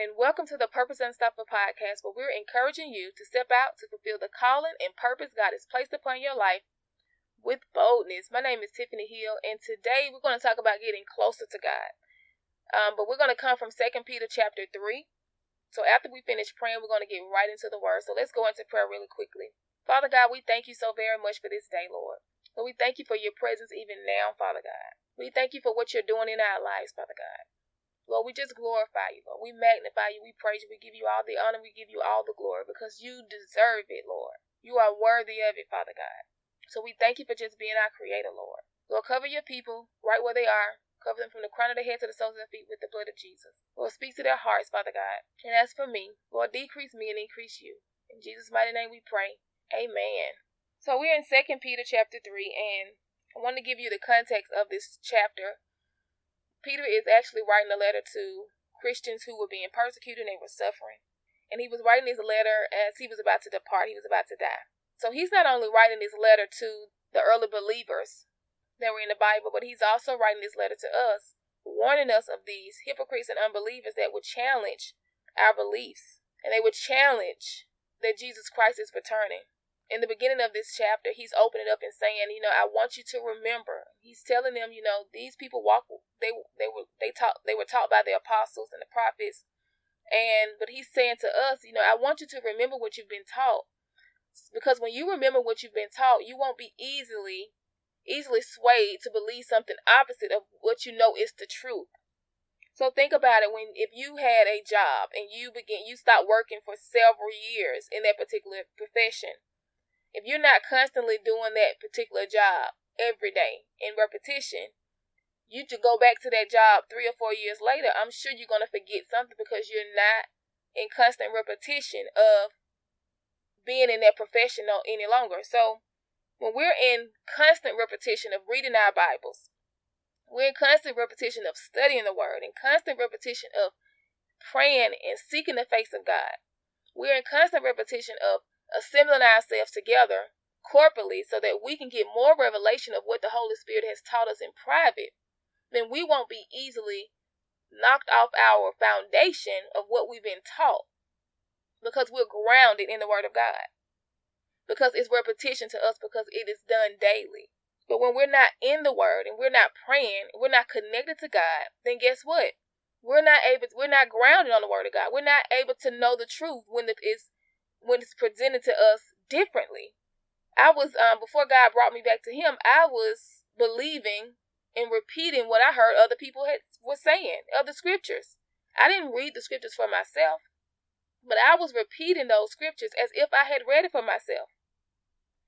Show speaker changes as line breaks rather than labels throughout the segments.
morning. Welcome to the Purpose Unstoppable podcast, where we're encouraging you to step out to fulfill the calling and purpose God has placed upon your life with boldness. My name is Tiffany Hill, and today we're going to talk about getting closer to God. Um, but we're going to come from Second Peter chapter 3. So after we finish praying, we're going to get right into the word. So let's go into prayer really quickly. Father God, we thank you so very much for this day, Lord. Lord, we thank you for your presence even now, Father God. We thank you for what you're doing in our lives, Father God. Lord, we just glorify you, Lord. We magnify you. We praise you. We give you all the honor. We give you all the glory because you deserve it, Lord. You are worthy of it, Father God. So we thank you for just being our creator, Lord. Lord, cover your people right where they are. Cover them from the crown of their head to the soles of their feet with the blood of Jesus. Lord, speak to their hearts, Father God. And as for me, Lord, decrease me and increase you. In Jesus' mighty name we pray. Amen. So we're in Second Peter chapter 3, and I want to give you the context of this chapter Peter is actually writing a letter to Christians who were being persecuted and they were suffering. And he was writing this letter as he was about to depart, he was about to die. So he's not only writing this letter to the early believers that were in the Bible, but he's also writing this letter to us, warning us of these hypocrites and unbelievers that would challenge our beliefs and they would challenge that Jesus Christ is returning in the beginning of this chapter, he's opening up and saying, you know, I want you to remember. He's telling them, you know, these people walk they they were they taught they were taught by the apostles and the prophets. And but he's saying to us, you know, I want you to remember what you've been taught. Because when you remember what you've been taught, you won't be easily easily swayed to believe something opposite of what you know is the truth. So think about it when if you had a job and you begin you stop working for several years in that particular profession if you're not constantly doing that particular job every day in repetition, you to go back to that job three or four years later, I'm sure you're to forget something because you're not in constant repetition of being in that profession any longer. So when we're in constant repetition of reading our Bibles, we're in constant repetition of studying the Word, and constant repetition of praying and seeking the face of God. We're in constant repetition of assembling ourselves together corporately so that we can get more revelation of what the Holy Spirit has taught us in private, then we won't be easily knocked off our foundation of what we've been taught because we're grounded in the Word of God. Because it's repetition to us because it is done daily. But when we're not in the Word and we're not praying, we're not connected to God, then guess what? We're not able, we're not grounded on the Word of God. We're not able to know the truth when it is when it's presented to us differently. I was um before God brought me back to him, I was believing and repeating what I heard other people had was saying, other scriptures. I didn't read the scriptures for myself, but I was repeating those scriptures as if I had read it for myself.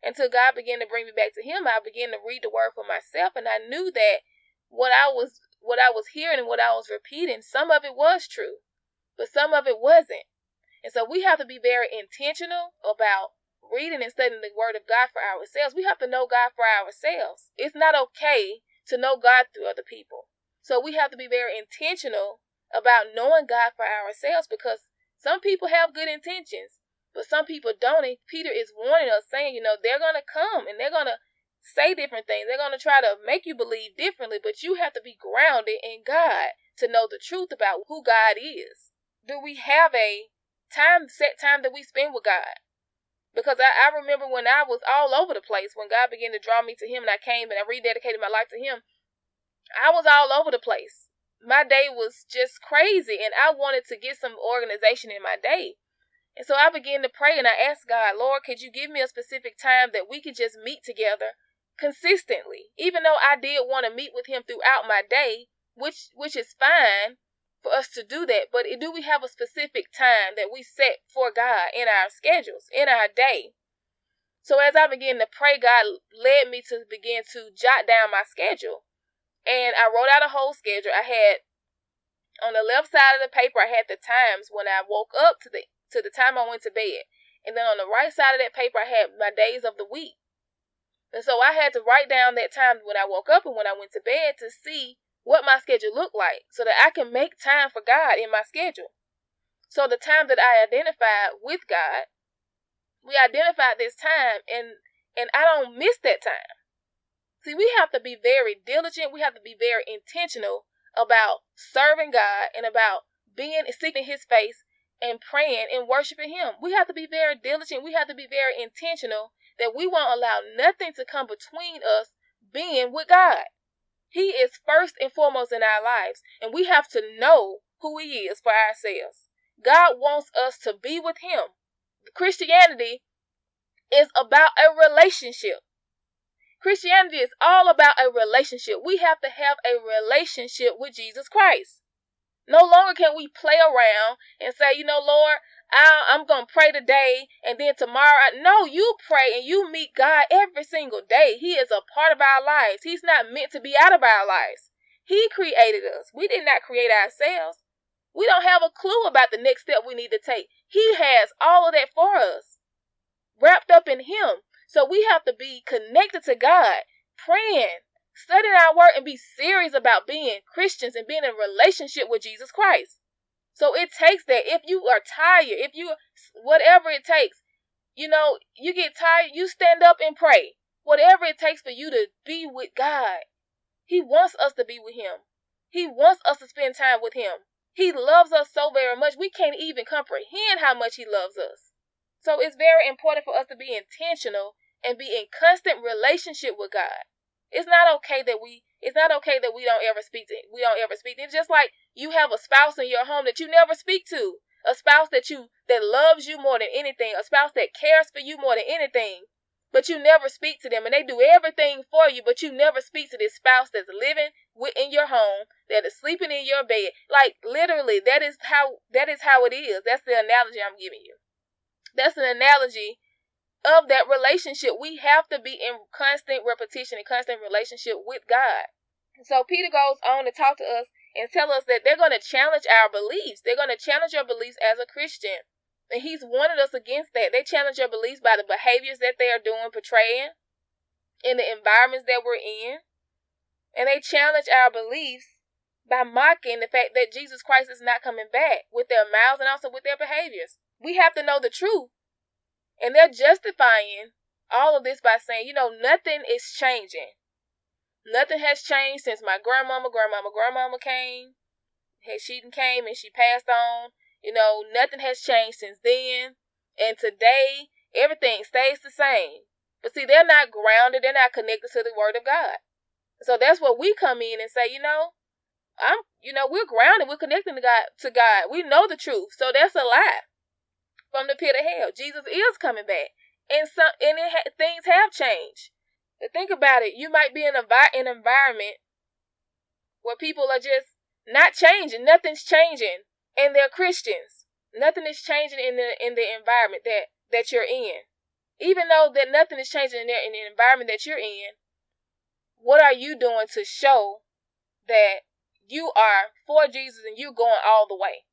Until God began to bring me back to him, I began to read the word for myself and I knew that what I was what I was hearing and what I was repeating, some of it was true, but some of it wasn't. And so we have to be very intentional about reading and studying the Word of God for ourselves. We have to know God for ourselves. It's not okay to know God through other people. So we have to be very intentional about knowing God for ourselves because some people have good intentions, but some people don't. And Peter is warning us, saying, you know, they're going to come and they're going to say different things. They're going to try to make you believe differently, but you have to be grounded in God to know the truth about who God is. Do we have a time, set time that we spend with God. Because I, I remember when I was all over the place, when God began to draw me to Him and I came and I rededicated my life to Him, I was all over the place. My day was just crazy and I wanted to get some organization in my day. And so I began to pray and I asked God, Lord, could you give me a specific time that we could just meet together consistently? Even though I did want to meet with him throughout my day, which which is fine, for us to do that. But do we have a specific time that we set for God in our schedules, in our day? So as I began to pray, God led me to begin to jot down my schedule. And I wrote out a whole schedule. I had on the left side of the paper I had the times when I woke up to the to the time I went to bed. And then on the right side of that paper I had my days of the week. And so I had to write down that time when I woke up and when I went to bed to see what my schedule looked like so that I can make time for God in my schedule. So the time that I identified with God, we identified this time and and I don't miss that time. See, we have to be very diligent, we have to be very intentional about serving God and about being seeking his face and praying and worshiping him. We have to be very diligent. We have to be very intentional that we won't allow nothing to come between us being with God. He is first and foremost in our lives, and we have to know who He is for ourselves. God wants us to be with Him. Christianity is about a relationship. Christianity is all about a relationship. We have to have a relationship with Jesus Christ. No longer can we play around and say, you know, Lord, I, am going to pray today and then tomorrow. No, you pray and you meet God every single day. He is a part of our lives. He's not meant to be out of our lives. He created us. We did not create ourselves. We don't have a clue about the next step we need to take. He has all of that for us, wrapped up in Him. So we have to be connected to God, praying, studying our word, and be serious about being Christians and being in relationship with Jesus Christ. So it takes that. If you are tired, if you, whatever it takes, you know, you get tired, you stand up and pray. Whatever it takes for you to be with God. He wants us to be with Him. He wants us to spend time with Him. He loves us so very much, we can't even comprehend how much He loves us. So it's very important for us to be intentional and be in constant relationship with God. It's not okay that we it's not okay that we don't ever speak to we don't ever speak to. It's just like you have a spouse in your home that you never speak to. A spouse that you that loves you more than anything, a spouse that cares for you more than anything, but you never speak to them and they do everything for you, but you never speak to this spouse that's living in your home, that is sleeping in your bed. Like literally, that is how that is how it is. That's the analogy I'm giving you. That's an analogy of that relationship. We have to be in constant repetition and constant relationship with God. So Peter goes on to talk to us and tell us that they're going to challenge our beliefs. They're going to challenge your beliefs as a Christian. And he's warned us against that. They challenge your beliefs by the behaviors that they are doing, portraying in the environments that we're in. And they challenge our beliefs by mocking the fact that Jesus Christ is not coming back with their mouths and also with their behaviors. We have to know the truth and they're justifying all of this by saying, you know, nothing is changing. Nothing has changed since my grandmama, grandmama, grandmama came. She didn't came and she passed on. You know, nothing has changed since then. And today, everything stays the same. But see, they're not grounded, they're not connected to the word of God. So that's what we come in and say, you know, I'm you know, we're grounded, we're connecting to God to God. We know the truth. So that's a lie from the pit of hell. Jesus is coming back, and some and it ha- things have changed. But think about it. You might be in a vi- an environment where people are just not changing. Nothing's changing, and they're Christians. Nothing is changing in the in the environment that that you're in. Even though that nothing is changing in there in the environment that you're in, what are you doing to show that you are for Jesus and you going all the way?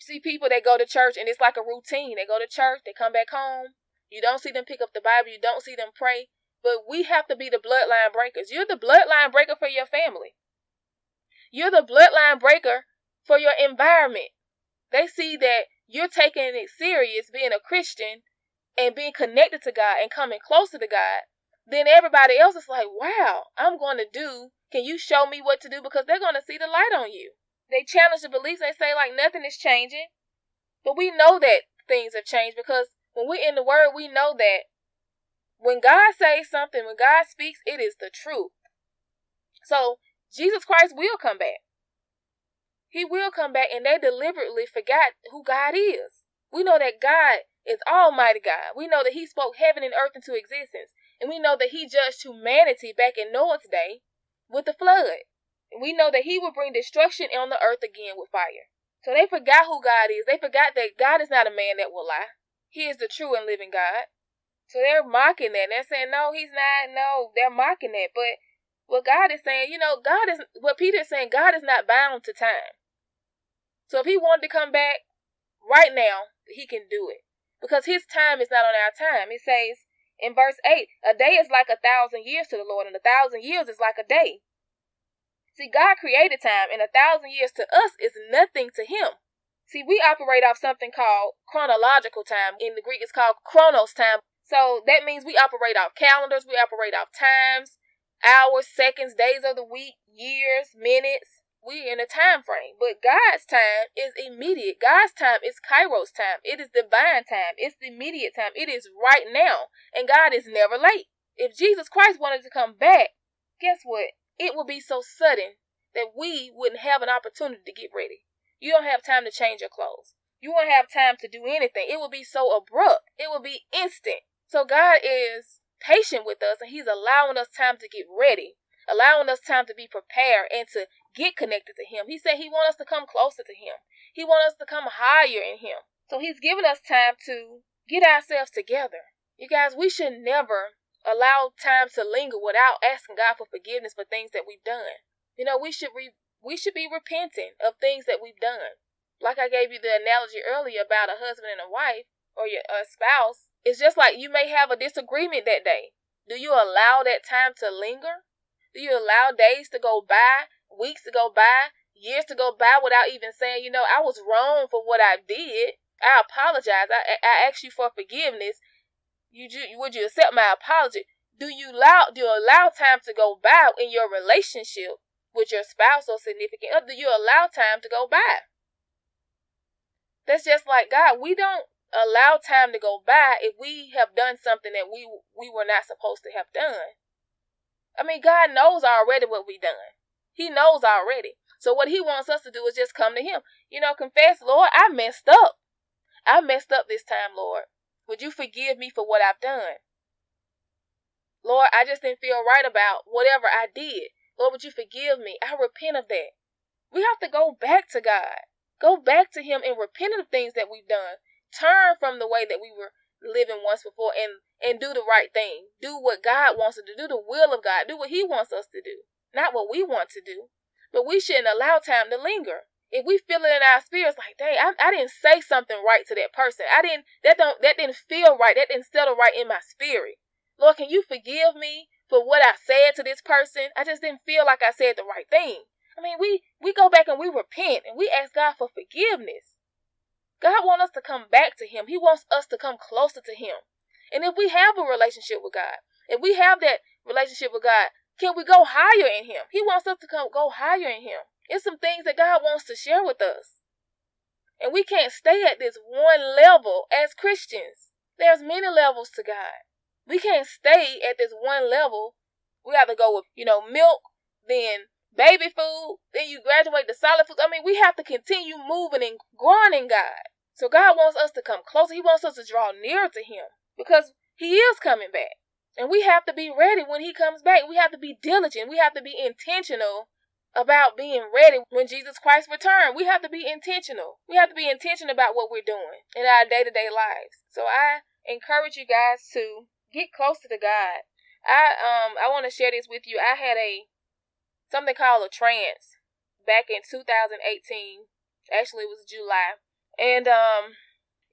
You see people that go to church and it's like a routine. They go to church, they come back home. You don't see them pick up the Bible, you don't see them pray. But we have to be the bloodline breakers. You're the bloodline breaker for your family. You're the bloodline breaker for your environment. They see that you're taking it serious being a Christian and being connected to God and coming closer to God. Then everybody else is like, wow, I'm going to do. Can you show me what to do? Because they're going to see the light on you. They challenge the beliefs. They say like nothing is changing, but we know that things have changed because when we're in the Word, we know that when God says something, when God speaks, it is the truth. So Jesus Christ will come back. He will come back, and they deliberately forgot who God is. We know that God is Almighty God. We know that He spoke heaven and earth into existence. And we know that He judged humanity back in Noah's day with the flood. And we know that he will bring destruction on the earth again with fire. So they forgot who God is. They forgot that God is not a man that will lie. He is the true and living God. So they're mocking that. They're saying, no, he's not. No, they're mocking that. But what God is saying, you know, God is, what Peter is saying, God is not bound to time. So if he wanted to come back right now, he can do it. Because his time is not on our time. It says in verse 8, a day is like a thousand years to the Lord, and a thousand years is like a day. See, God created time, and a thousand years to us is nothing to Him. See, we operate off something called chronological time. In the Greek, it's called chronos time. So that means we operate off calendars, we operate off times, hours, seconds, days of the week, years, minutes. We're in a time frame. But God's time is immediate. God's time is Kairos time. It is divine time. It's the immediate time. It is right now. And God is never late. If Jesus Christ wanted to come back, guess what? It would be so sudden that we wouldn't have an opportunity to get ready. You don't have time to change your clothes. You won't have time to do anything. It will be so abrupt. It will be instant. So God is patient with us and He's allowing us time to get ready, allowing us time to be prepared and to get connected to Him. He said He wants us to come closer to Him. He wants us to come higher in Him. So He's giving us time to get ourselves together. You guys, we should never allow time to linger without asking God for forgiveness for things that we've done. You know, we should re- we should be repenting of things that we've done. Like I gave you the analogy earlier about a husband and a wife or your a spouse. It's just like you may have a disagreement that day. Do you allow that time to linger? Do you allow days to go by, weeks to go by, years to go by without even saying, you know, I was wrong for what I did. I apologize. I, I ask you for forgiveness. You, would you accept my apology? Do you allow do you allow time to go by in your relationship with your spouse or significant other? Do you allow time to go by? That's just like God. We don't allow time to go by if we have done something that we we were not supposed to have done. I mean, God knows already what we done. He knows already. So what he wants us to do is just come to him. You know, confess, Lord, I messed up. I messed up this time, Lord. Would you forgive me for what I've done? Lord, I just didn't feel right about whatever I did. Lord, would you forgive me? I repent of that. We have to go back to God. Go back to him and repent of the things that we've done turn from the way that we were living once before and and do the right thing. Do what God wants us to do. Do the will of God. Do what He wants us to do, not what we want to do. But we shouldn't allow time to linger. If we feel it in our spirits, like, dang, I, I didn't say something right to that person. I didn't. That don't. That didn't feel right. That didn't settle right in my spirit. Lord, can you forgive me for what I said to this person? I just didn't feel like I said the right thing. I mean, we we go back and we repent and we ask God for forgiveness. God wants us to come back to Him. He wants us to come closer to Him. And if we have a relationship with God, if we have that relationship with God, can we go higher in Him? He wants us to come go higher in Him. It's some things that God wants to share with us. And we can't stay at this one level as Christians. There's many levels to God. We can't stay at this one level. We have to go with, you know, milk, then baby food, then you graduate to solid food. I mean, we have to continue moving and growing in God. So God wants us to come closer. He wants us to draw nearer to Him because He is coming back. And we have to be ready when He comes back. We have to be diligent. We have to be intentional about being ready when Jesus Christ returns. We have to be intentional. We have to be intentional about what we're doing in our day to day lives. So I encourage you guys to get closer to God. I um I want to share this with you. I had a something called a trance back in 2018. Actually, it was July. And um,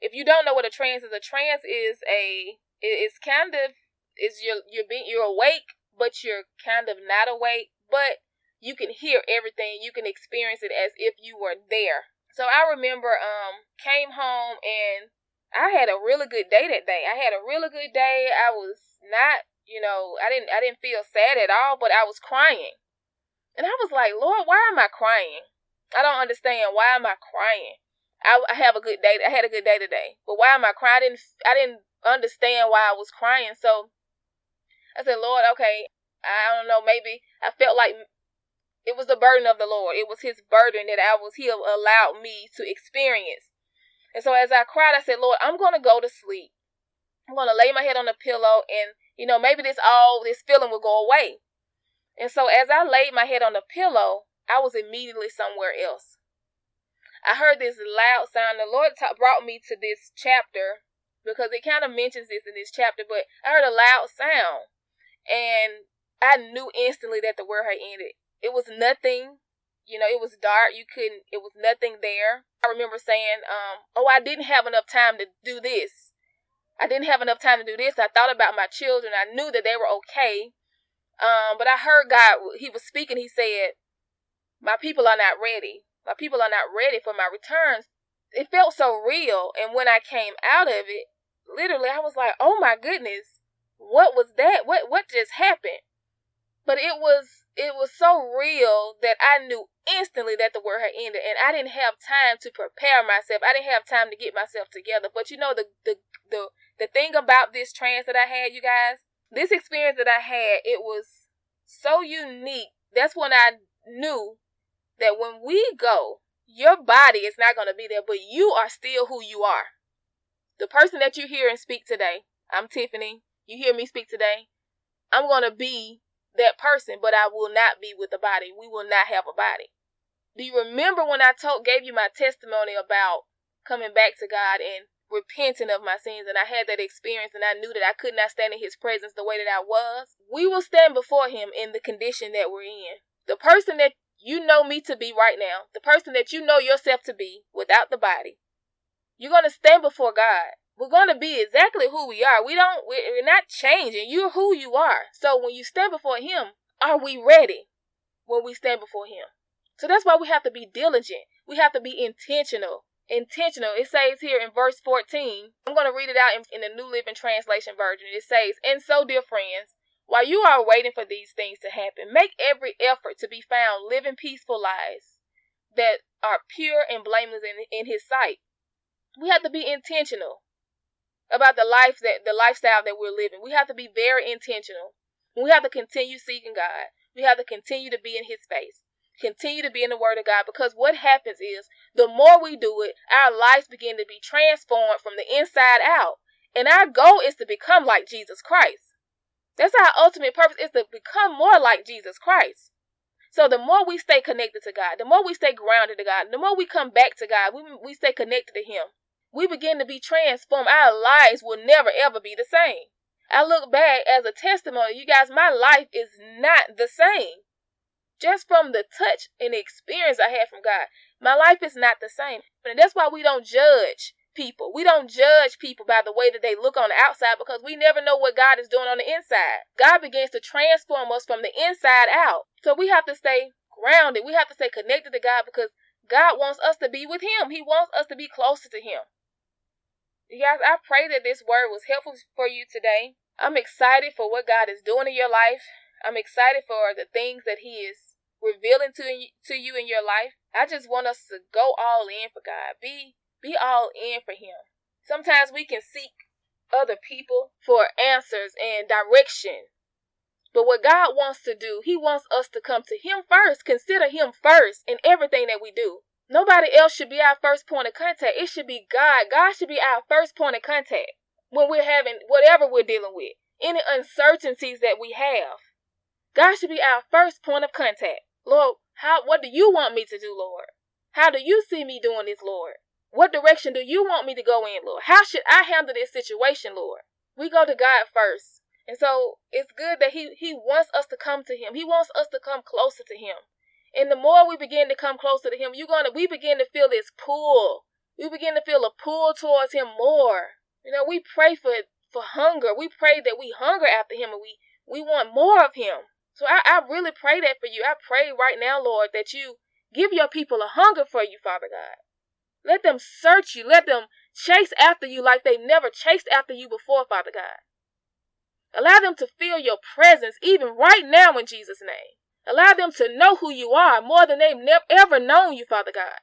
if you don't know what a trance is, a trance is a it's kind of is you're you're being you're awake, but you're kind of not awake, but you can hear everything. You can experience it as if you were there. So I remember um came home and I had a really good day that day. I had a really good day. I was not, you know, I didn't I didn't feel sad at all, but I was crying. And I was like, Lord, why am I crying? I don't understand. Why am I crying? I, I have a good day. I had a good day today, but why am I crying? I didn't. I didn't understand why I was crying. So I said, Lord, okay. I don't know. Maybe I felt like it was the burden of the Lord. It was His burden that I was. He allowed me to experience. And so as I cried, I said, Lord, I'm gonna go to sleep. I'm gonna lay my head on the pillow, and you know, maybe this all this feeling will go away. And so as I laid my head on the pillow, I was immediately somewhere else. I heard this loud sound. The Lord brought me to this chapter because it kind of mentions this in this chapter, but I heard a loud sound and I knew instantly that the word had ended. It was nothing, you know, it was dark. You couldn't, it was nothing there. I remember saying, um, oh, I didn't have enough time to do this. I didn't have enough time to do this. I thought about my children. I knew that they were okay. Um, but I heard God, He was speaking. He said, My people are not ready. My people are not ready for my returns. It felt so real. And when I came out of it, literally, I was like, Oh my goodness, what was that? What, what just happened? But it was it was so real that I knew instantly that the word had ended and I didn't have time to prepare myself. I didn't have time to get myself together. But you know the the the, the thing about this trance that I had, you guys, this experience that I had, it was so unique. That's when I knew that when we go, your body is not going to be there, but you are still who you are. The person that you hear and speak today, I'm Tiffany. You hear me speak today. I'm going to be that person, but I will not be with the body. We will not have a body. Do you remember when I told gave you my testimony about coming back to God and repenting of my sins and I had that experience and I knew that I could not stand in his presence the way that I was? We will stand before him in the condition that we're in. The person that you know me to be right now, the person that you know yourself to be without the body, you're going to stand before God we're going to be exactly who we are. We don't, we're not changing. You're who you are. So when you stand before Him, are we ready when we stand before Him? So that's why we have to be diligent. We have to be intentional. Intentional. It says here in verse 14, I'm going to read it out in, in the New Living Translation version. It says, And so, dear friends, while you are waiting for these things to happen, make every effort to be found living peaceful lives that are pure and blameless in, in His sight. We have to be intentional about the life that the lifestyle that we're living. We have to be very intentional. We have to continue seeking God. We have to continue to be in his face. Continue to be in the word of God because what happens is the more we do it, our lives begin to be transformed from the inside out. And our goal is to become like Jesus Christ. That's our ultimate purpose is to become more like Jesus Christ. So the more we stay connected to God, the more we stay grounded to God, the more we come back to God, we, we stay connected to Him we begin to be transformed, our lives will never ever be the same. I look back as a testimony, you guys, my life is not the same. Just from the touch and the experience I had from God, my life is not the same. And that's why we don't judge people. We don't judge people by the way that they look on the outside because we never know what God is doing on the inside. God begins to transform us from the inside out. So we have to stay grounded. We have to stay connected to God because God wants us to be with Him. He wants us to be closer to Him. You guys, I pray that this word was helpful for you today. I'm excited for what God is doing in your life. I'm excited for the things that He is revealing to you, to you in your life. I just want us to go all in for God. Be be all in for Him. Sometimes we can seek other people for answers and direction. But what God wants to do, He wants us to come to Him first. Consider Him first in everything that we do. Nobody else should be our first point of contact. It should be God. God should be our first point of contact when we're having whatever we're dealing with, any uncertainties that we have. God should be our first point of contact. Lord, how what do you want me to do, Lord? How do you see me doing this, Lord? What direction do you want me to go in, Lord? How should I handle this situation, Lord? We go to God first. And so it's good that He He wants us to come to Him. He wants us to come closer to Him. And the more we begin to come closer to him, you're gonna we begin to feel this pull. We begin to feel a pull towards him more. You know, we pray for for hunger. We pray that we hunger after him and we we want more of him. So I, I really pray that for you. I pray right now, Lord, that you give your people a hunger for you, Father God. Let them search you. Let them chase after you like they've never chased after you before, Father God. Allow them to feel your presence even right now in Jesus' name. Allow them to know who you are more than they've never ever known you, Father God.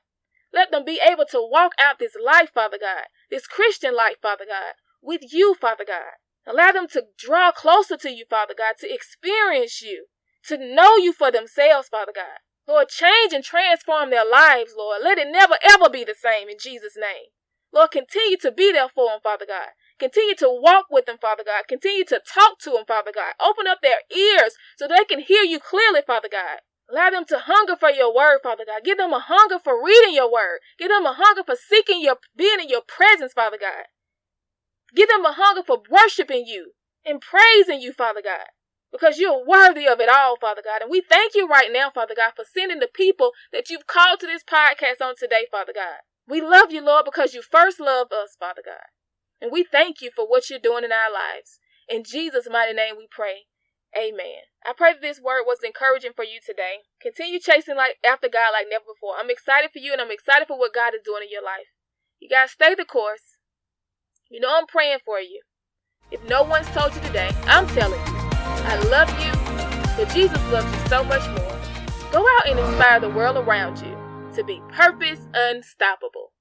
Let them be able to walk out this life, Father God, this Christian life, Father God, with you, Father God. Allow them to draw closer to you, Father God, to experience you, to know you for themselves, Father God. Lord, change and transform their lives, Lord. Let it never ever be the same in Jesus' name. Lord, continue to be there for them, Father God. Continue to walk with them, Father God. Continue to talk to them, Father God. Open up their ears so they can hear you clearly, Father God. Allow them to hunger for your word, Father God. Give them a hunger for reading your word. Give them a hunger for seeking your being in your presence, Father God. Give them a hunger for worshiping you and praising you, Father God. Because you're worthy of it all, Father God. And we thank you right now, Father God, for sending the people that you've called to this podcast on today, Father God. We love you, Lord, because you first loved us, Father God. And we thank you for what you're doing in our lives. In Jesus' mighty name we pray. Amen. I pray that this word was encouraging for you today. Continue chasing like after God like never before. I'm excited for you and I'm excited for what God is doing in your life. You guys stay the course. You know I'm praying for you. If no one's told you today, I'm telling you. I love you. but Jesus loves you so much more. Go out and inspire the world around you to be purpose unstoppable.